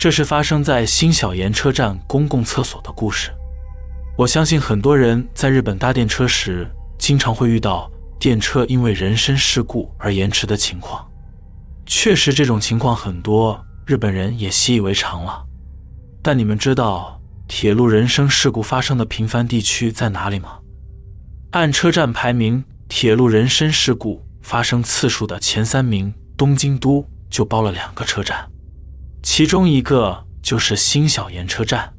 这是发生在新小岩车站公共厕所的故事。我相信很多人在日本搭电车时，经常会遇到电车因为人身事故而延迟的情况。确实，这种情况很多，日本人也习以为常了。但你们知道铁路人身事故发生的频繁地区在哪里吗？按车站排名，铁路人身事故发生次数的前三名，东京都就包了两个车站，其中一个就是新小岩车站。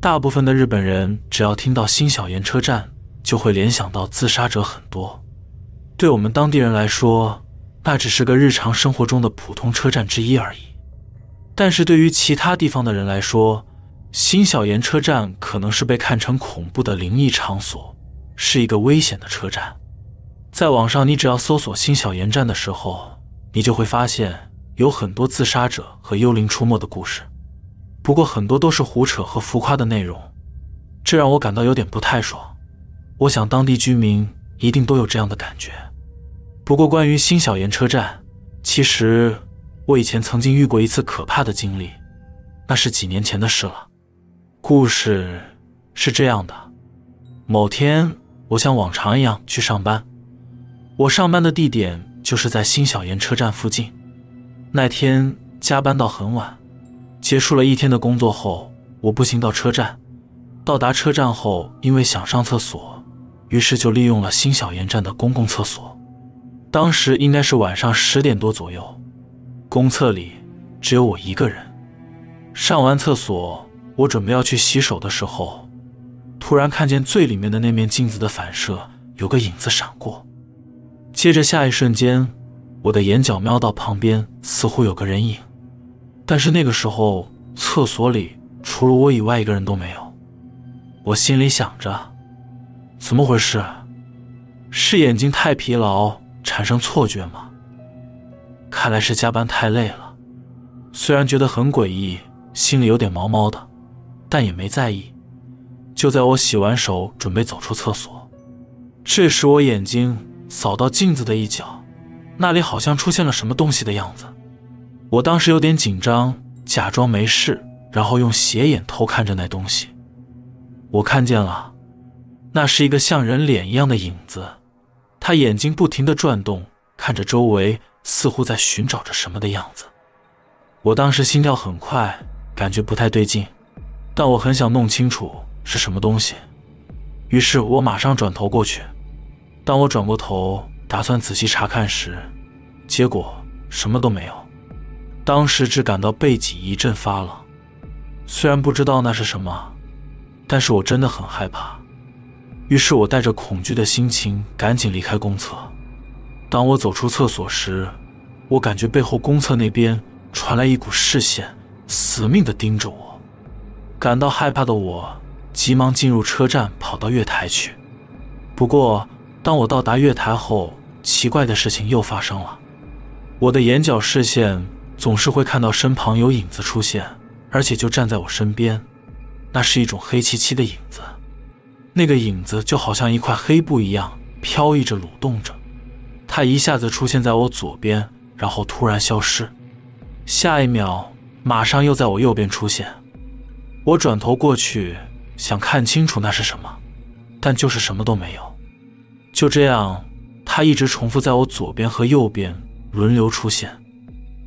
大部分的日本人只要听到新小岩车站，就会联想到自杀者很多。对我们当地人来说，那只是个日常生活中的普通车站之一而已。但是对于其他地方的人来说，新小岩车站可能是被看成恐怖的灵异场所。是一个危险的车站，在网上，你只要搜索新小岩站的时候，你就会发现有很多自杀者和幽灵出没的故事。不过很多都是胡扯和浮夸的内容，这让我感到有点不太爽。我想当地居民一定都有这样的感觉。不过关于新小岩车站，其实我以前曾经遇过一次可怕的经历，那是几年前的事了。故事是这样的：某天。我像往常一样去上班，我上班的地点就是在新小岩车站附近。那天加班到很晚，结束了一天的工作后，我步行到车站。到达车站后，因为想上厕所，于是就利用了新小岩站的公共厕所。当时应该是晚上十点多左右，公厕里只有我一个人。上完厕所，我准备要去洗手的时候。突然看见最里面的那面镜子的反射，有个影子闪过。接着下一瞬间，我的眼角瞄到旁边似乎有个人影，但是那个时候厕所里除了我以外一个人都没有。我心里想着，怎么回事？是眼睛太疲劳产生错觉吗？看来是加班太累了。虽然觉得很诡异，心里有点毛毛的，但也没在意。就在我洗完手准备走出厕所，这时我眼睛扫到镜子的一角，那里好像出现了什么东西的样子。我当时有点紧张，假装没事，然后用斜眼偷看着那东西。我看见了，那是一个像人脸一样的影子，他眼睛不停地转动，看着周围，似乎在寻找着什么的样子。我当时心跳很快，感觉不太对劲，但我很想弄清楚。是什么东西？于是我马上转头过去。当我转过头，打算仔细查看时，结果什么都没有。当时只感到背脊一阵发冷。虽然不知道那是什么，但是我真的很害怕。于是我带着恐惧的心情赶紧离开公厕。当我走出厕所时，我感觉背后公厕那边传来一股视线，死命地盯着我。感到害怕的我。急忙进入车站，跑到月台去。不过，当我到达月台后，奇怪的事情又发生了。我的眼角视线总是会看到身旁有影子出现，而且就站在我身边。那是一种黑漆漆的影子，那个影子就好像一块黑布一样飘逸着、蠕动着。它一下子出现在我左边，然后突然消失，下一秒马上又在我右边出现。我转头过去。想看清楚那是什么，但就是什么都没有。就这样，他一直重复在我左边和右边轮流出现。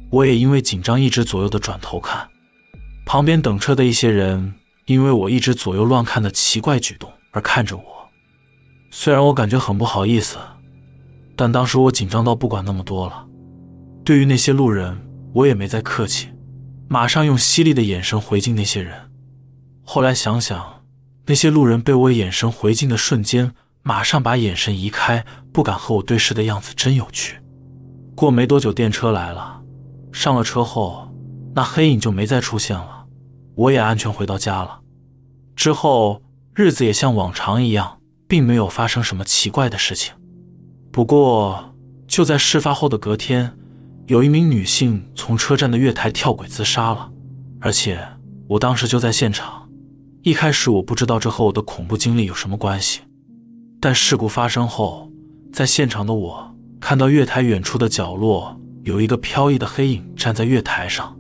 我也因为紧张，一直左右的转头看。旁边等车的一些人，因为我一直左右乱看的奇怪举动而看着我。虽然我感觉很不好意思，但当时我紧张到不管那么多了。对于那些路人，我也没再客气，马上用犀利的眼神回敬那些人。后来想想。那些路人被我眼神回敬的瞬间，马上把眼神移开，不敢和我对视的样子真有趣。过没多久，电车来了，上了车后，那黑影就没再出现了，我也安全回到家了。之后日子也像往常一样，并没有发生什么奇怪的事情。不过就在事发后的隔天，有一名女性从车站的月台跳轨自杀了，而且我当时就在现场。一开始我不知道这和我的恐怖经历有什么关系，但事故发生后，在现场的我看到月台远处的角落有一个飘逸的黑影站在月台上，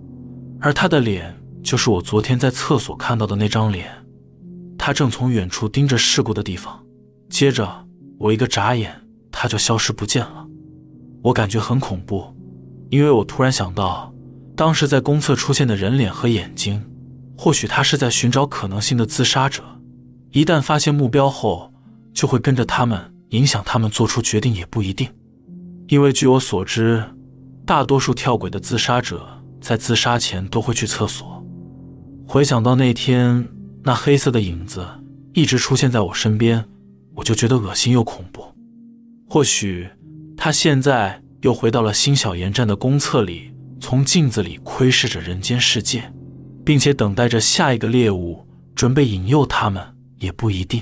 而他的脸就是我昨天在厕所看到的那张脸，他正从远处盯着事故的地方。接着，我一个眨眼，他就消失不见了。我感觉很恐怖，因为我突然想到，当时在公厕出现的人脸和眼睛，或许他是在寻找可能性的自杀者。一旦发现目标后，就会跟着他们，影响他们做出决定也不一定。因为据我所知，大多数跳轨的自杀者在自杀前都会去厕所。回想到那天那黑色的影子一直出现在我身边。我就觉得恶心又恐怖。或许他现在又回到了新小岩站的公厕里，从镜子里窥视着人间世界，并且等待着下一个猎物，准备引诱他们，也不一定。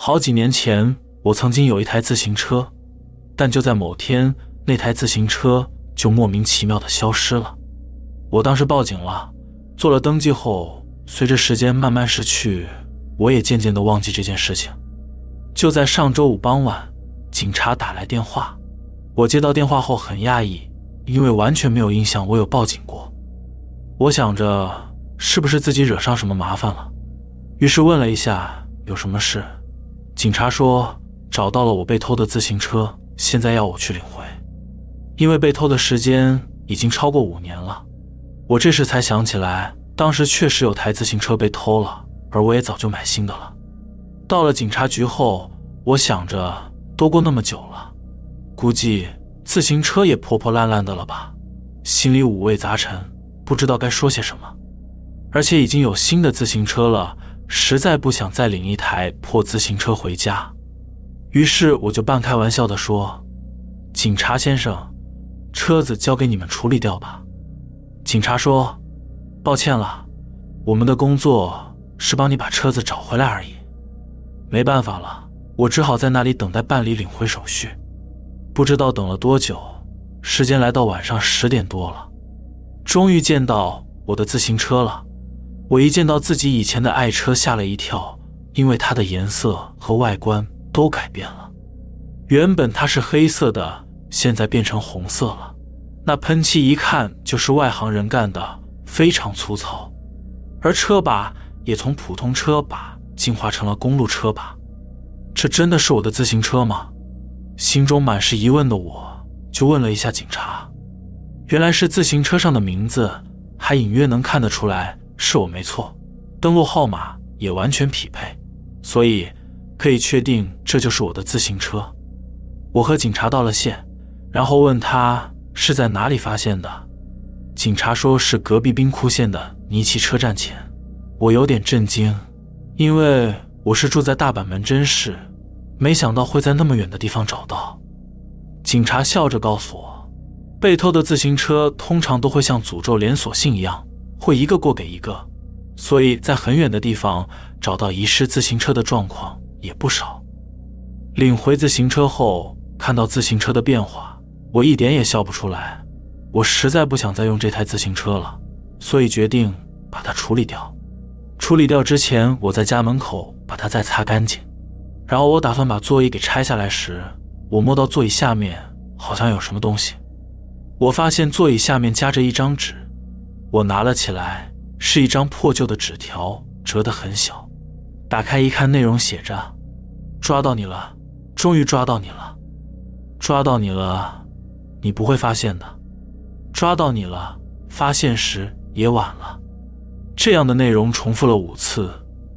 好几年前，我曾经有一台自行车。但就在某天，那台自行车就莫名其妙的消失了。我当时报警了，做了登记后，随着时间慢慢逝去，我也渐渐的忘记这件事情。就在上周五傍晚，警察打来电话，我接到电话后很讶异，因为完全没有印象我有报警过。我想着是不是自己惹上什么麻烦了，于是问了一下有什么事。警察说找到了我被偷的自行车。现在要我去领回，因为被偷的时间已经超过五年了。我这时才想起来，当时确实有台自行车被偷了，而我也早就买新的了。到了警察局后，我想着都过那么久了，估计自行车也破破烂烂的了吧，心里五味杂陈，不知道该说些什么。而且已经有新的自行车了，实在不想再领一台破自行车回家。于是我就半开玩笑地说：“警察先生，车子交给你们处理掉吧。”警察说：“抱歉了，我们的工作是帮你把车子找回来而已。”没办法了，我只好在那里等待办理领回手续。不知道等了多久，时间来到晚上十点多了，终于见到我的自行车了。我一见到自己以前的爱车，吓了一跳，因为它的颜色和外观。都改变了，原本它是黑色的，现在变成红色了。那喷漆一看就是外行人干的，非常粗糙。而车把也从普通车把进化成了公路车把。这真的是我的自行车吗？心中满是疑问的我，就问了一下警察。原来是自行车上的名字，还隐约能看得出来是我没错，登录号码也完全匹配，所以。可以确定这就是我的自行车。我和警察道了谢，然后问他是在哪里发现的。警察说是隔壁兵库县的尼奇车站前。我有点震惊，因为我是住在大阪门真市，没想到会在那么远的地方找到。警察笑着告诉我，被偷的自行车通常都会像诅咒连锁性一样，会一个过给一个，所以在很远的地方找到遗失自行车的状况。也不少。领回自行车后，看到自行车的变化，我一点也笑不出来。我实在不想再用这台自行车了，所以决定把它处理掉。处理掉之前，我在家门口把它再擦干净。然后我打算把座椅给拆下来时，我摸到座椅下面好像有什么东西。我发现座椅下面夹着一张纸，我拿了起来，是一张破旧的纸条，折得很小。打开一看，内容写着：“抓到你了，终于抓到你了，抓到你了，你不会发现的，抓到你了，发现时也晚了。”这样的内容重复了五次，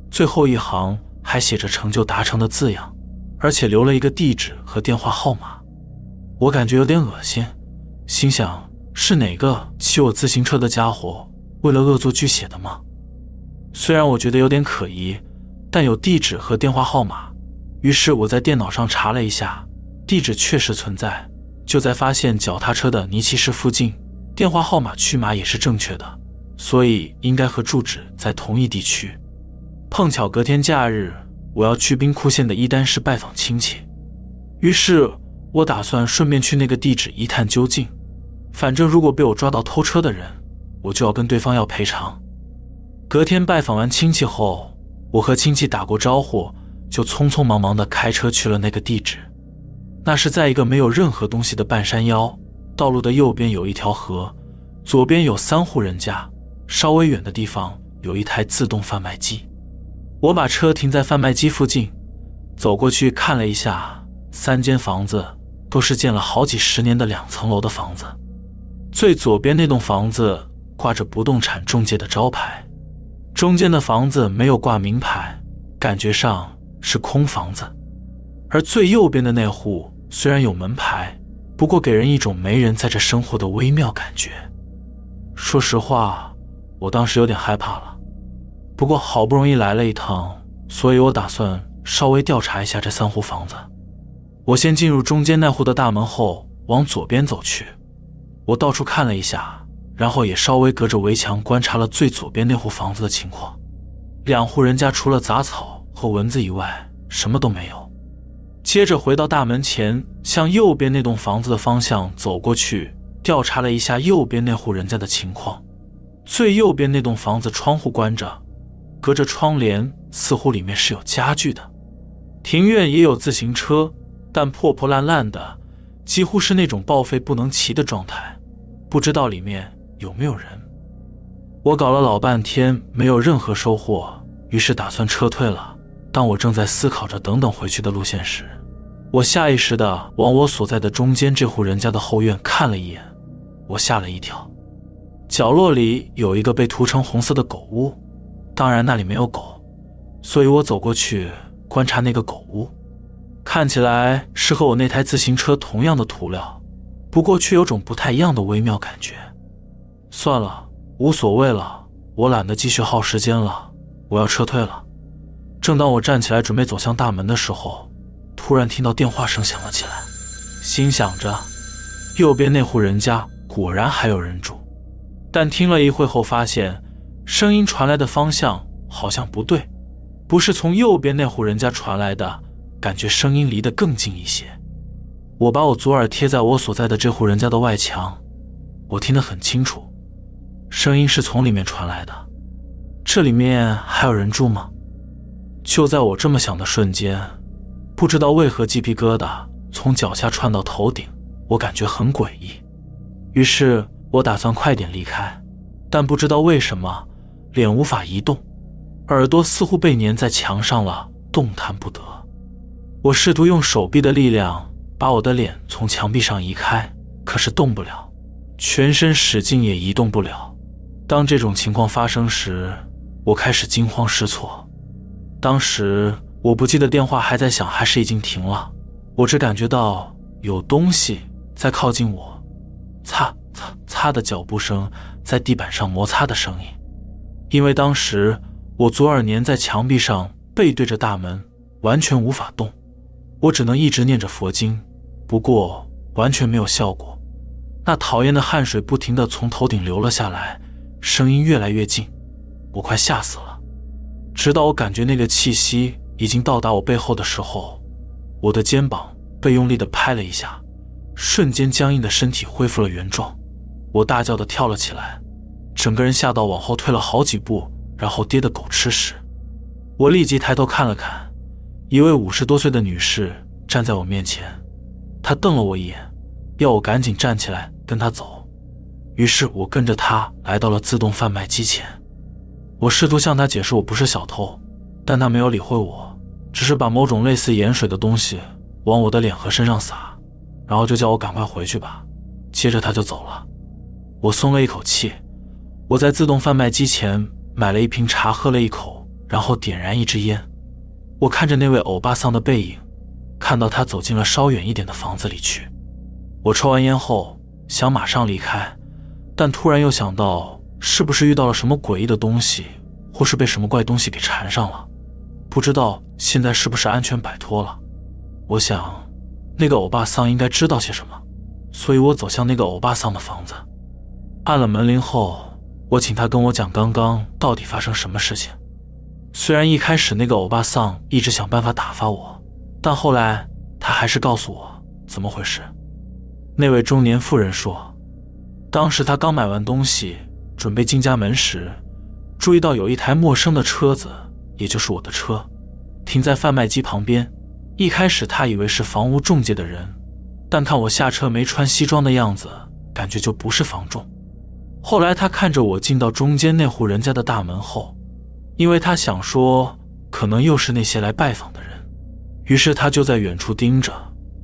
最后一行还写着“成就达成”的字样，而且留了一个地址和电话号码。我感觉有点恶心，心想是哪个骑我自行车的家伙为了恶作剧写的吗？虽然我觉得有点可疑。但有地址和电话号码，于是我在电脑上查了一下，地址确实存在，就在发现脚踏车的尼奇市附近，电话号码区码也是正确的，所以应该和住址在同一地区。碰巧隔天假日，我要去兵库县的伊丹市拜访亲戚，于是我打算顺便去那个地址一探究竟。反正如果被我抓到偷车的人，我就要跟对方要赔偿。隔天拜访完亲戚后，我和亲戚打过招呼，就匆匆忙忙地开车去了那个地址。那是在一个没有任何东西的半山腰，道路的右边有一条河，左边有三户人家，稍微远的地方有一台自动贩卖机。我把车停在贩卖机附近，走过去看了一下，三间房子都是建了好几十年的两层楼的房子。最左边那栋房子挂着不动产中介的招牌，中间的房子没有挂名牌，感觉上是空房子。而最右边的那户虽然有门牌，不过给人一种没人在这生活的微妙感觉。说实话，我当时有点害怕了。不过好不容易来了一趟，所以我打算稍微调查一下这三户房子。我先进入中间那户的大门后，往左边走去。我到处看了一下，然后也稍微隔着围墙观察了最左边那户房子的情况。两户人家除了杂草和蚊子以外，什么都没有。接着回到大门前，向右边那栋房子的方向走过去，调查了一下右边那户人家的情况。最右边那栋房子窗户关着，隔着窗帘，似乎里面是有家具的。庭院也有自行车，但破破烂烂的，几乎是那种报废不能骑的状态。不知道里面有没有人。我搞了老半天没有任何收获，于是打算撤退了。当我正在思考着等等回去的路线时，我下意识地往我所在的中间这户人家的后院看了一眼，我吓了一跳。角落里有一个被涂成红色的狗屋，当然那里没有狗，所以我走过去观察那个狗屋，看起来是和我那台自行车同样的涂料。不过却有种不太一样的微妙感觉。算了，无所谓了，我懒得继续耗时间了，我要撤退了。正当我站起来准备走向大门的时候，突然听到电话声响了起来，心想着右边那户人家果然还有人住。但听了一会后，发现声音传来的方向好像不对，不是从右边那户人家传来的，感觉声音离得更近一些。我把我左耳贴在我所在的这户人家的外墙，我听得很清楚，声音是从里面传来的。这里面还有人住吗？就在我这么想的瞬间，不知道为何鸡皮疙瘩从脚下窜到头顶，我感觉很诡异。于是我打算快点离开，但不知道为什么脸无法移动，耳朵似乎被粘在墙上了，动弹不得。我试图用手臂的力量。把我的脸从墙壁上移开，可是动不了，全身使劲也移动不了。当这种情况发生时，我开始惊慌失措。当时我不记得电话还在响还是已经停了，我只感觉到有东西在靠近我，擦擦擦的脚步声在地板上摩擦的声音。因为当时我左耳粘在墙壁上，背对着大门，完全无法动，我只能一直念着佛经。不过完全没有效果，那讨厌的汗水不停地从头顶流了下来，声音越来越近，我快吓死了。直到我感觉那个气息已经到达我背后的时候，我的肩膀被用力地拍了一下，瞬间僵硬的身体恢复了原状，我大叫的跳了起来，整个人吓到往后退了好几步，然后跌得狗吃屎。我立即抬头看了看，一位五十多岁的女士站在我面前。他瞪了我一眼，要我赶紧站起来跟他走。于是我跟着他来到了自动贩卖机前。我试图向他解释我不是小偷，但他没有理会我，只是把某种类似盐水的东西往我的脸和身上撒，然后就叫我赶快回去吧。接着他就走了。我松了一口气。我在自动贩卖机前买了一瓶茶，喝了一口，然后点燃一支烟。我看着那位欧巴桑的背影。看到他走进了稍远一点的房子里去，我抽完烟后想马上离开，但突然又想到是不是遇到了什么诡异的东西，或是被什么怪东西给缠上了，不知道现在是不是安全摆脱了。我想，那个欧巴桑应该知道些什么，所以我走向那个欧巴桑的房子，按了门铃后，我请他跟我讲刚刚到底发生什么事情。虽然一开始那个欧巴桑一直想办法打发我，但后来他还是告诉我怎么回事。那位中年妇人说，当时他刚买完东西，准备进家门时，注意到有一台陌生的车子，也就是我的车，停在贩卖机旁边。一开始他以为是房屋中介的人，但看我下车没穿西装的样子，感觉就不是房仲。后来他看着我进到中间那户人家的大门后，因为他想说可能又是那些来拜访的人，于是他就在远处盯着。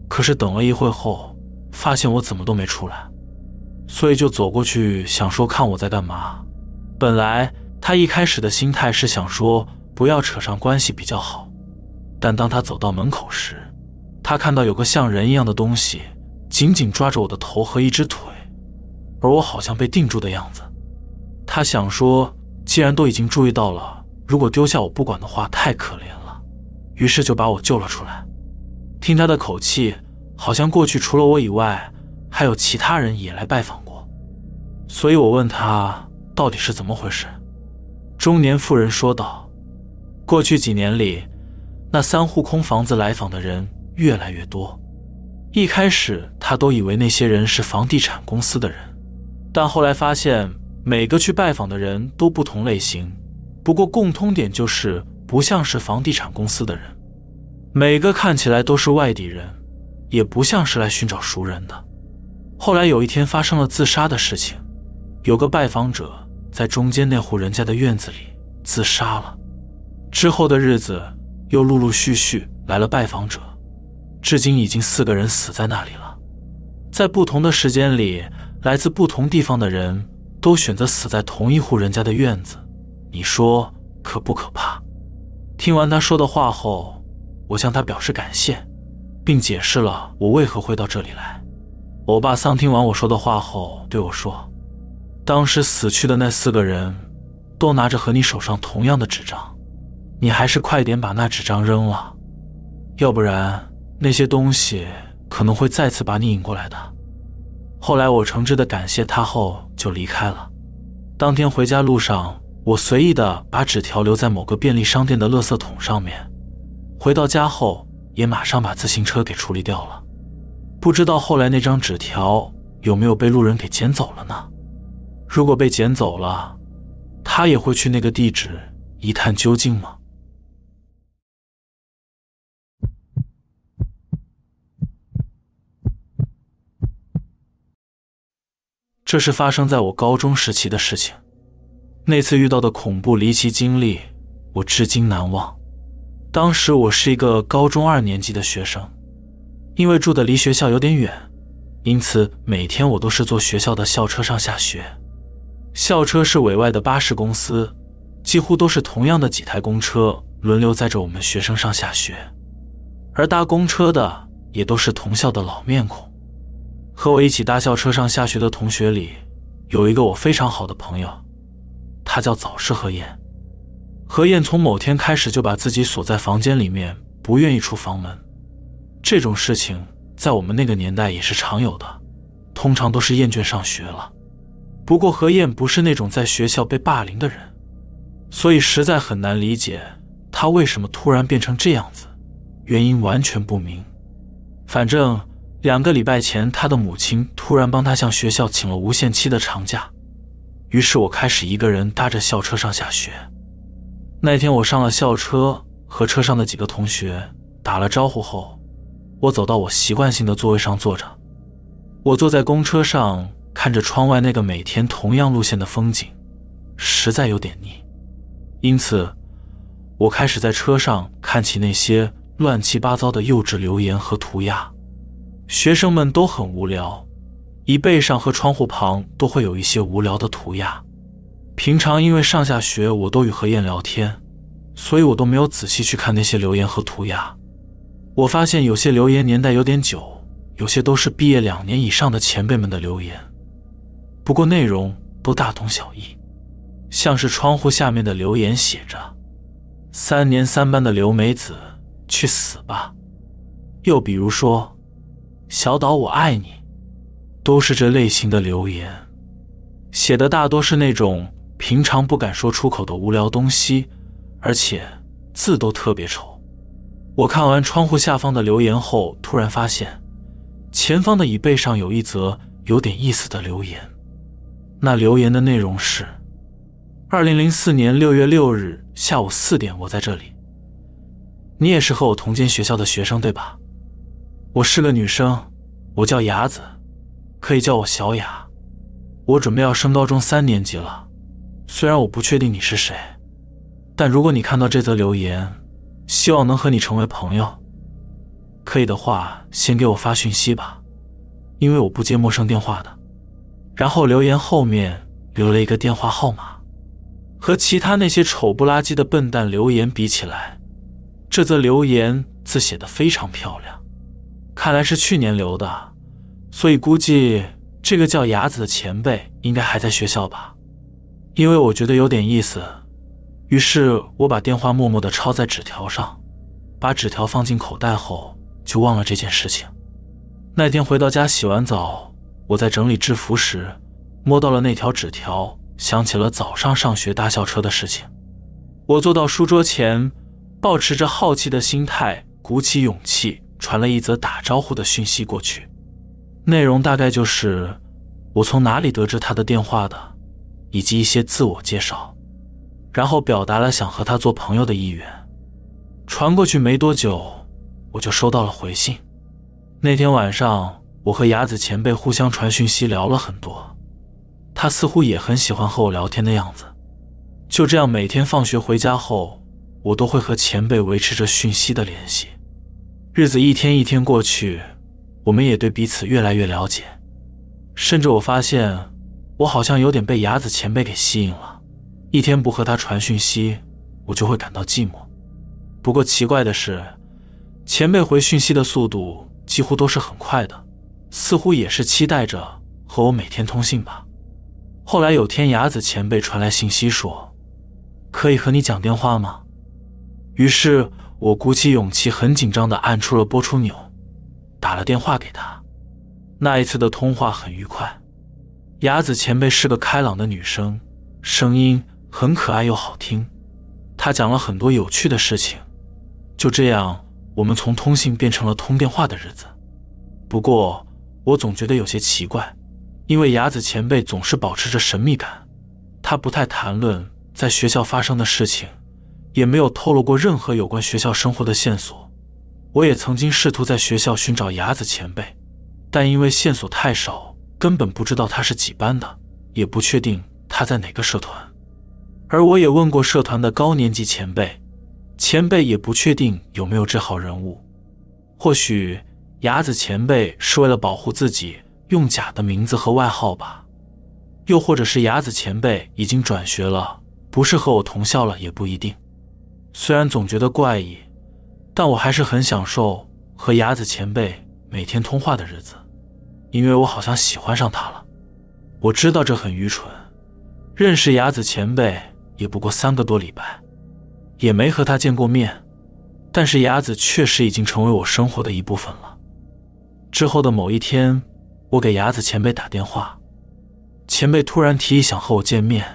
可是等了一会后，发现我怎么都没出来，所以就走过去想说看我在干嘛。本来他一开始的心态是想说不要扯上关系比较好。但当他走到门口时，他看到有个像人一样的东西紧紧抓着我的头和一只腿，而我好像被定住的样子。他想说，既然都已经注意到了，如果丢下我不管的话，太可怜，于是就把我救了出来。听他的口气，好像过去除了我以外，还有其他人也来拜访过，所以我问他到底是怎么回事。中年妇人说道：“过去几年里。”那三户空房子来访的人越来越多，一开始他都以为那些人是房地产公司的人，但后来发现每个去拜访的人都不同类型，不过共通点就是不像是房地产公司的人，每个看起来都是外地人，也不像是来寻找熟人的。后来有一天发生了自杀的事情，有个拜访者在中间那户人家的院子里自杀了，之后的日子。又陆陆续续来了拜访者，至今已经四个人死在那里了。在不同的时间里，来自不同地方的人都选择死在同一户人家的院子，你说可不可怕？听完他说的话后，我向他表示感谢，并解释了我为何会到这里来。欧巴桑听完我说的话后对我说：“当时死去的那四个人，都拿着和你手上同样的纸张。”你还是快点把那纸张扔了，要不然那些东西可能会再次把你引过来的。后来我诚挚的感谢他后就离开了。当天回家路上，我随意的把纸条留在某个便利商店的垃圾桶上面。回到家后，也马上把自行车给处理掉了。不知道后来那张纸条有没有被路人给捡走了呢？如果被捡走了，他也会去那个地址一探究竟吗？这是发生在我高中时期的事情。那次遇到的恐怖离奇经历，我至今难忘。当时我是一个高中二年级的学生，因为住的离学校有点远，因此每天我都是坐学校的校车上下学。校车是委外的巴士公司，几乎都是同样的几台公车轮流载着我们学生上下学，而搭公车的也都是同校的老面孔。和我一起搭校车上下学的同学里，有一个我非常好的朋友，他叫早市何燕。何燕从某天开始就把自己锁在房间里面，不愿意出房门。这种事情在我们那个年代也是常有的，通常都是厌倦上学了。不过何燕不是那种在学校被霸凌的人，所以实在很难理解他为什么突然变成这样子，原因完全不明。反正。两个礼拜前，他的母亲突然帮他向学校请了无限期的长假，于是我开始一个人搭着校车上下学。那天我上了校车，和车上的几个同学打了招呼后，我走到我习惯性的座位上坐着。我坐在公车上，看着窗外那个每天同样路线的风景，实在有点腻，因此，我开始在车上看起那些乱七八糟的幼稚留言和涂鸦。学生们都很无聊，椅背上和窗户旁都会有一些无聊的涂鸦。平常因为上下学我都与何燕聊天，所以我都没有仔细去看那些留言和涂鸦。我发现有些留言年代有点久，有些都是毕业两年以上的前辈们的留言，不过内容都大同小异。像是窗户下面的留言写着：“三年三班的刘梅子，去死吧。”又比如说。小岛我爱你，都是这类型的留言，写的大多是那种平常不敢说出口的无聊东西，而且字都特别丑。我看完窗户下方的留言后，突然发现前方的椅背上有一则有点意思的留言。那留言的内容是：二零零四年六月六日下午四点，我在这里。你也是和我同间学校的学生对吧？我是个女生，我叫雅子，可以叫我小雅。我准备要升高中三年级了，虽然我不确定你是谁，但如果你看到这则留言，希望能和你成为朋友。可以的话，先给我发讯息吧，因为我不接陌生电话的。然后留言后面留了一个电话号码，和其他那些丑不拉几的笨蛋留言比起来。这则留言字写得非常漂亮，看来是去年留的，所以估计这个叫雅子的前辈应该还在学校吧。因为我觉得有点意思，于是我把电话默默地抄在纸条上，把纸条放进口袋后就忘了这件事情。那天回到家洗完澡，我在整理制服时摸到了那条纸条，想起了早上上学搭校车的事情。我坐到书桌前。保持着好奇的心态，鼓起勇气传了一则打招呼的讯息过去。内容大概就是我从哪里得知他的电话的，以及一些自我介绍，然后表达了想和他做朋友的意愿。传过去没多久，我就收到了回信。那天晚上，我和雅子前辈互相传讯息聊了很多，他似乎也很喜欢和我聊天的样子。就这样，每天放学回家后。我都会和前辈维持着讯息的联系，日子一天一天过去，我们也对彼此越来越了解，甚至我发现我好像有点被雅子前辈给吸引了，一天不和他传讯息，我就会感到寂寞。不过奇怪的是，前辈回讯息的速度几乎都是很快的，似乎也是期待着和我每天通信吧。后来有天，雅子前辈传来信息说：“可以和你讲电话吗？”于是我鼓起勇气，很紧张地按出了拨出钮，打了电话给他。那一次的通话很愉快。雅子前辈是个开朗的女生，声音很可爱又好听。她讲了很多有趣的事情。就这样，我们从通信变成了通电话的日子。不过，我总觉得有些奇怪，因为雅子前辈总是保持着神秘感，她不太谈论在学校发生的事情。也没有透露过任何有关学校生活的线索。我也曾经试图在学校寻找雅子前辈，但因为线索太少，根本不知道他是几班的，也不确定他在哪个社团。而我也问过社团的高年级前辈，前辈也不确定有没有这号人物。或许雅子前辈是为了保护自己，用假的名字和外号吧。又或者是雅子前辈已经转学了，不是和我同校了，也不一定。虽然总觉得怪异，但我还是很享受和雅子前辈每天通话的日子，因为我好像喜欢上他了。我知道这很愚蠢，认识雅子前辈也不过三个多礼拜，也没和他见过面，但是雅子确实已经成为我生活的一部分了。之后的某一天，我给雅子前辈打电话，前辈突然提议想和我见面，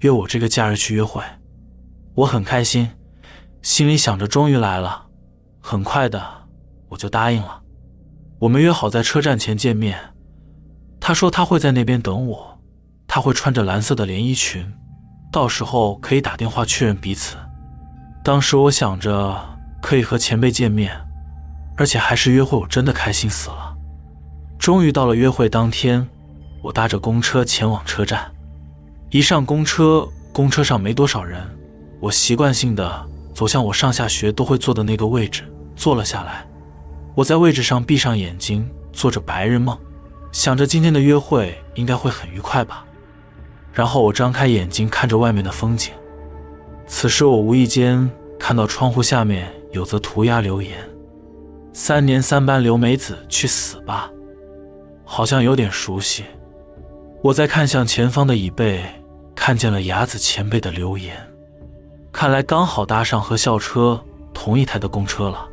约我这个假日去约会，我很开心。心里想着，终于来了，很快的我就答应了。我们约好在车站前见面。他说他会在那边等我，他会穿着蓝色的连衣裙，到时候可以打电话确认彼此。当时我想着可以和前辈见面，而且还是约会，我真的开心死了。终于到了约会当天，我搭着公车前往车站。一上公车，公车上没多少人，我习惯性的。走向我上下学都会坐的那个位置，坐了下来。我在位置上闭上眼睛，做着白日梦，想着今天的约会应该会很愉快吧。然后我张开眼睛看着外面的风景。此时我无意间看到窗户下面有则涂鸦留言：“三年三班刘美子去死吧！”好像有点熟悉。我在看向前方的椅背，看见了雅子前辈的留言。看来刚好搭上和校车同一台的公车了。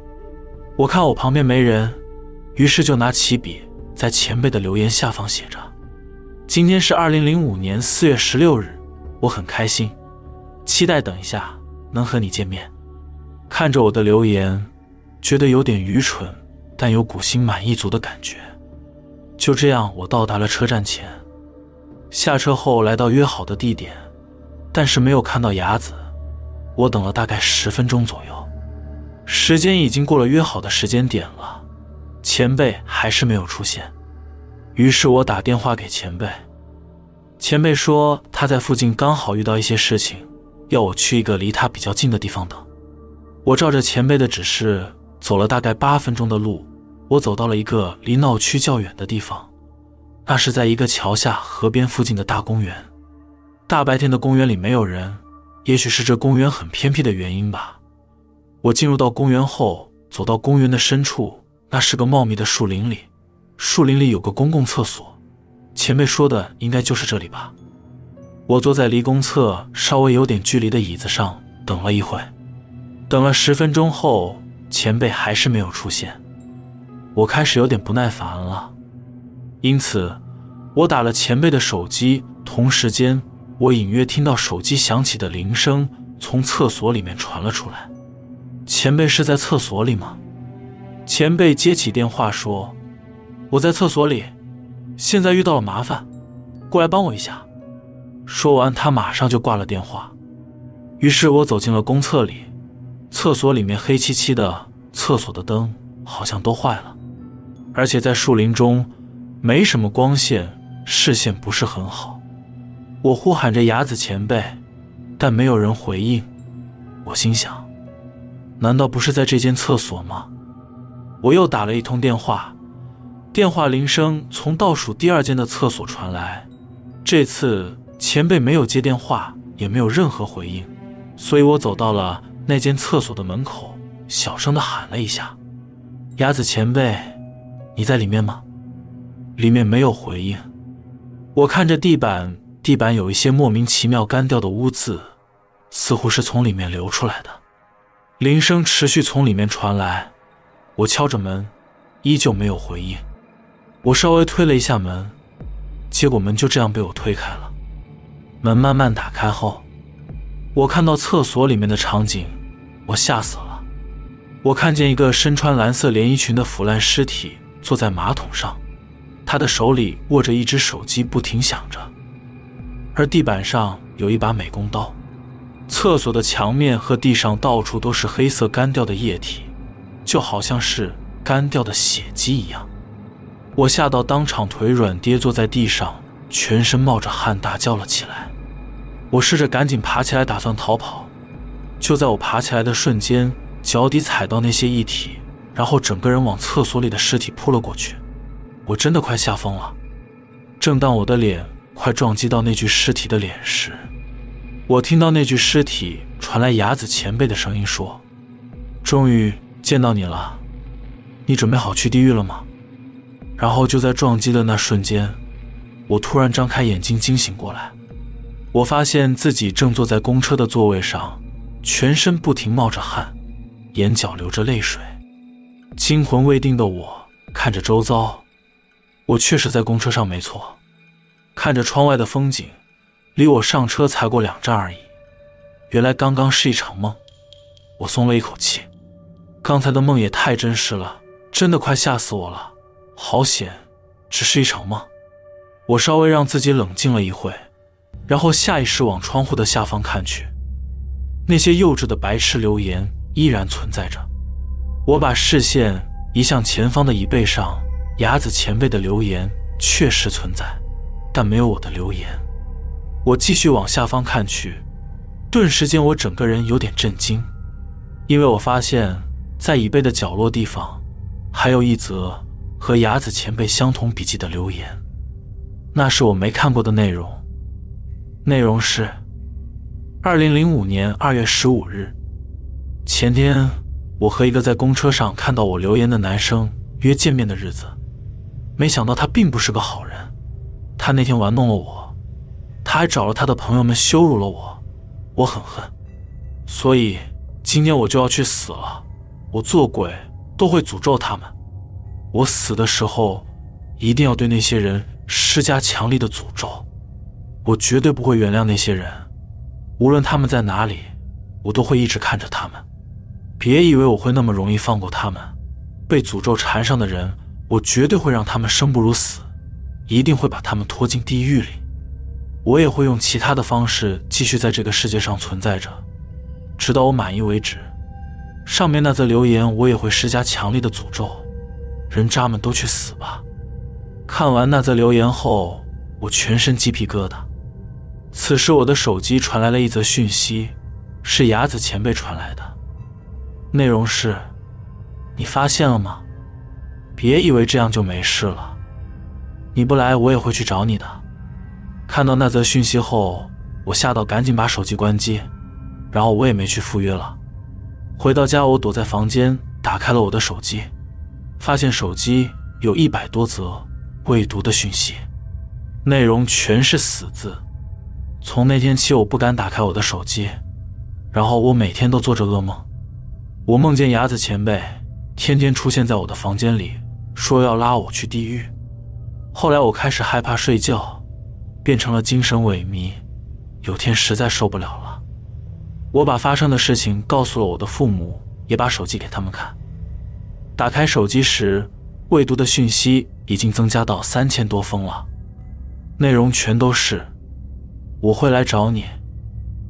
我看我旁边没人，于是就拿起笔，在前辈的留言下方写着：“今天是二零零五年四月十六日，我很开心，期待等一下能和你见面。”看着我的留言，觉得有点愚蠢，但有股心满意足的感觉。就这样，我到达了车站前，下车后来到约好的地点，但是没有看到雅子。我等了大概十分钟左右，时间已经过了约好的时间点了，前辈还是没有出现。于是我打电话给前辈，前辈说他在附近刚好遇到一些事情，要我去一个离他比较近的地方等。我照着前辈的指示走了大概八分钟的路，我走到了一个离闹区较远的地方，那是在一个桥下河边附近的大公园。大白天的公园里没有人。也许是这公园很偏僻的原因吧。我进入到公园后，走到公园的深处，那是个茂密的树林里，树林里有个公共厕所。前辈说的应该就是这里吧。我坐在离公厕稍微有点距离的椅子上，等了一会，等了十分钟后，前辈还是没有出现。我开始有点不耐烦了，因此我打了前辈的手机，同时间。我隐约听到手机响起的铃声从厕所里面传了出来。前辈是在厕所里吗？前辈接起电话说：“我在厕所里，现在遇到了麻烦，过来帮我一下。”说完，他马上就挂了电话。于是我走进了公厕里，厕所里面黑漆漆的，厕所的灯好像都坏了，而且在树林中没什么光线，视线不是很好。我呼喊着雅子前辈，但没有人回应。我心想，难道不是在这间厕所吗？我又打了一通电话，电话铃声从倒数第二间的厕所传来。这次前辈没有接电话，也没有任何回应，所以我走到了那间厕所的门口，小声的喊了一下：“雅子前辈，你在里面吗？”里面没有回应。我看着地板。地板有一些莫名其妙干掉的污渍，似乎是从里面流出来的。铃声持续从里面传来，我敲着门，依旧没有回应。我稍微推了一下门，结果门就这样被我推开了。门慢慢打开后，我看到厕所里面的场景，我吓死了。我看见一个身穿蓝色连衣裙的腐烂尸体坐在马桶上，他的手里握着一只手机，不停响着。而地板上有一把美工刀，厕所的墙面和地上到处都是黑色干掉的液体，就好像是干掉的血迹一样。我吓到当场腿软，跌坐在地上，全身冒着汗，大叫了起来。我试着赶紧爬起来，打算逃跑。就在我爬起来的瞬间，脚底踩到那些液体，然后整个人往厕所里的尸体扑了过去。我真的快吓疯了。正当我的脸……快撞击到那具尸体的脸时，我听到那具尸体传来雅子前辈的声音说：“终于见到你了，你准备好去地狱了吗？”然后就在撞击的那瞬间，我突然张开眼睛惊醒过来，我发现自己正坐在公车的座位上，全身不停冒着汗，眼角流着泪水，惊魂未定的我看着周遭，我确实在公车上，没错。看着窗外的风景，离我上车才过两站而已。原来刚刚是一场梦，我松了一口气。刚才的梦也太真实了，真的快吓死我了。好险，只是一场梦。我稍微让自己冷静了一会，然后下意识往窗户的下方看去。那些幼稚的白痴留言依然存在着。我把视线移向前方的椅背上，雅子前辈的留言确实存在。但没有我的留言。我继续往下方看去，顿时间我整个人有点震惊，因为我发现，在椅背的角落地方，还有一则和雅子前辈相同笔记的留言。那是我没看过的内容，内容是：二零零五年二月十五日，前天我和一个在公车上看到我留言的男生约见面的日子，没想到他并不是个好人。他那天玩弄了我，他还找了他的朋友们羞辱了我，我很恨，所以今天我就要去死了。我做鬼都会诅咒他们。我死的时候一定要对那些人施加强力的诅咒。我绝对不会原谅那些人，无论他们在哪里，我都会一直看着他们。别以为我会那么容易放过他们。被诅咒缠上的人，我绝对会让他们生不如死，一定会把他们拖进地狱里。我也会用其他的方式继续在这个世界上存在着，直到我满意为止。上面那则留言，我也会施加强力的诅咒：人渣们都去死吧！看完那则留言后，我全身鸡皮疙瘩。此时，我的手机传来了一则讯息，是雅子前辈传来的，内容是：“你发现了吗？别以为这样就没事了，你不来，我也会去找你的。”看到那则讯息后，我吓到，赶紧把手机关机，然后我也没去赴约了。回到家，我躲在房间，打开了我的手机，发现手机有一百多则未读的讯息，内容全是死字。从那天起，我不敢打开我的手机，然后我每天都做着噩梦。我梦见牙子前辈天天出现在我的房间里，说要拉我去地狱。后来我开始害怕睡觉，变成了精神萎靡。有天实在受不了了，我把发生的事情告诉了我的父母，也把手机给他们看。打开手机时，未读的讯息已经增加到三千多封了，内容全都是。我会来找你，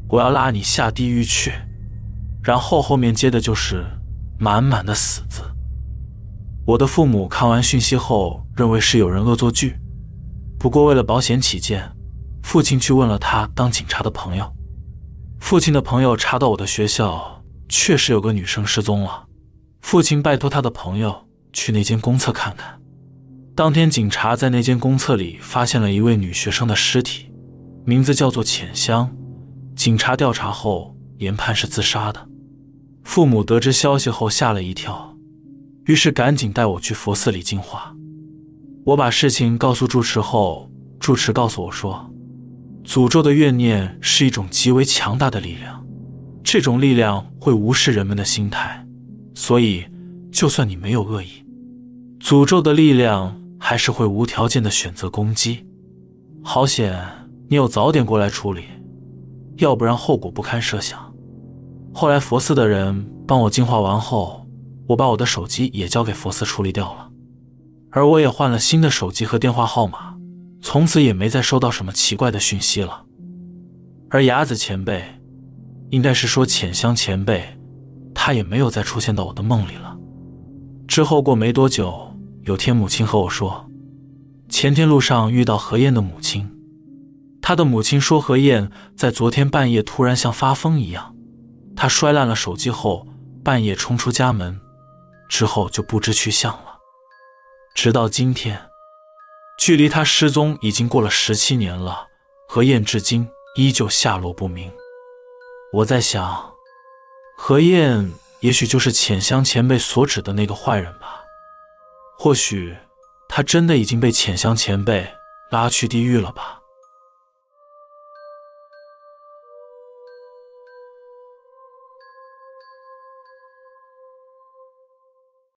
我要拉你下地狱去。然后后面接的就是满满的死字。我的父母看完讯息后，认为是有人恶作剧。不过为了保险起见，父亲去问了他当警察的朋友。父亲的朋友查到我的学校确实有个女生失踪了。父亲拜托他的朋友去那间公厕看看。当天，警察在那间公厕里发现了一位女学生的尸体。名字叫做浅香，警察调查后研判是自杀的。父母得知消息后吓了一跳，于是赶紧带我去佛寺里净化。我把事情告诉住持后，住持告诉我说，诅咒的怨念是一种极为强大的力量，这种力量会无视人们的心态，所以就算你没有恶意，诅咒的力量还是会无条件的选择攻击。好险！你有早点过来处理，要不然后果不堪设想。后来佛寺的人帮我净化完后，我把我的手机也交给佛寺处理掉了，而我也换了新的手机和电话号码，从此也没再收到什么奇怪的讯息了。而雅子前辈，应该是说浅香前辈，他也没有再出现到我的梦里了。之后过没多久，有天母亲和我说，前天路上遇到何燕的母亲。他的母亲说：“何燕在昨天半夜突然像发疯一样，他摔烂了手机后，半夜冲出家门，之后就不知去向了。直到今天，距离他失踪已经过了十七年了，何燕至今依旧下落不明。我在想，何燕也许就是浅香前辈所指的那个坏人吧？或许他真的已经被浅香前辈拉去地狱了吧？”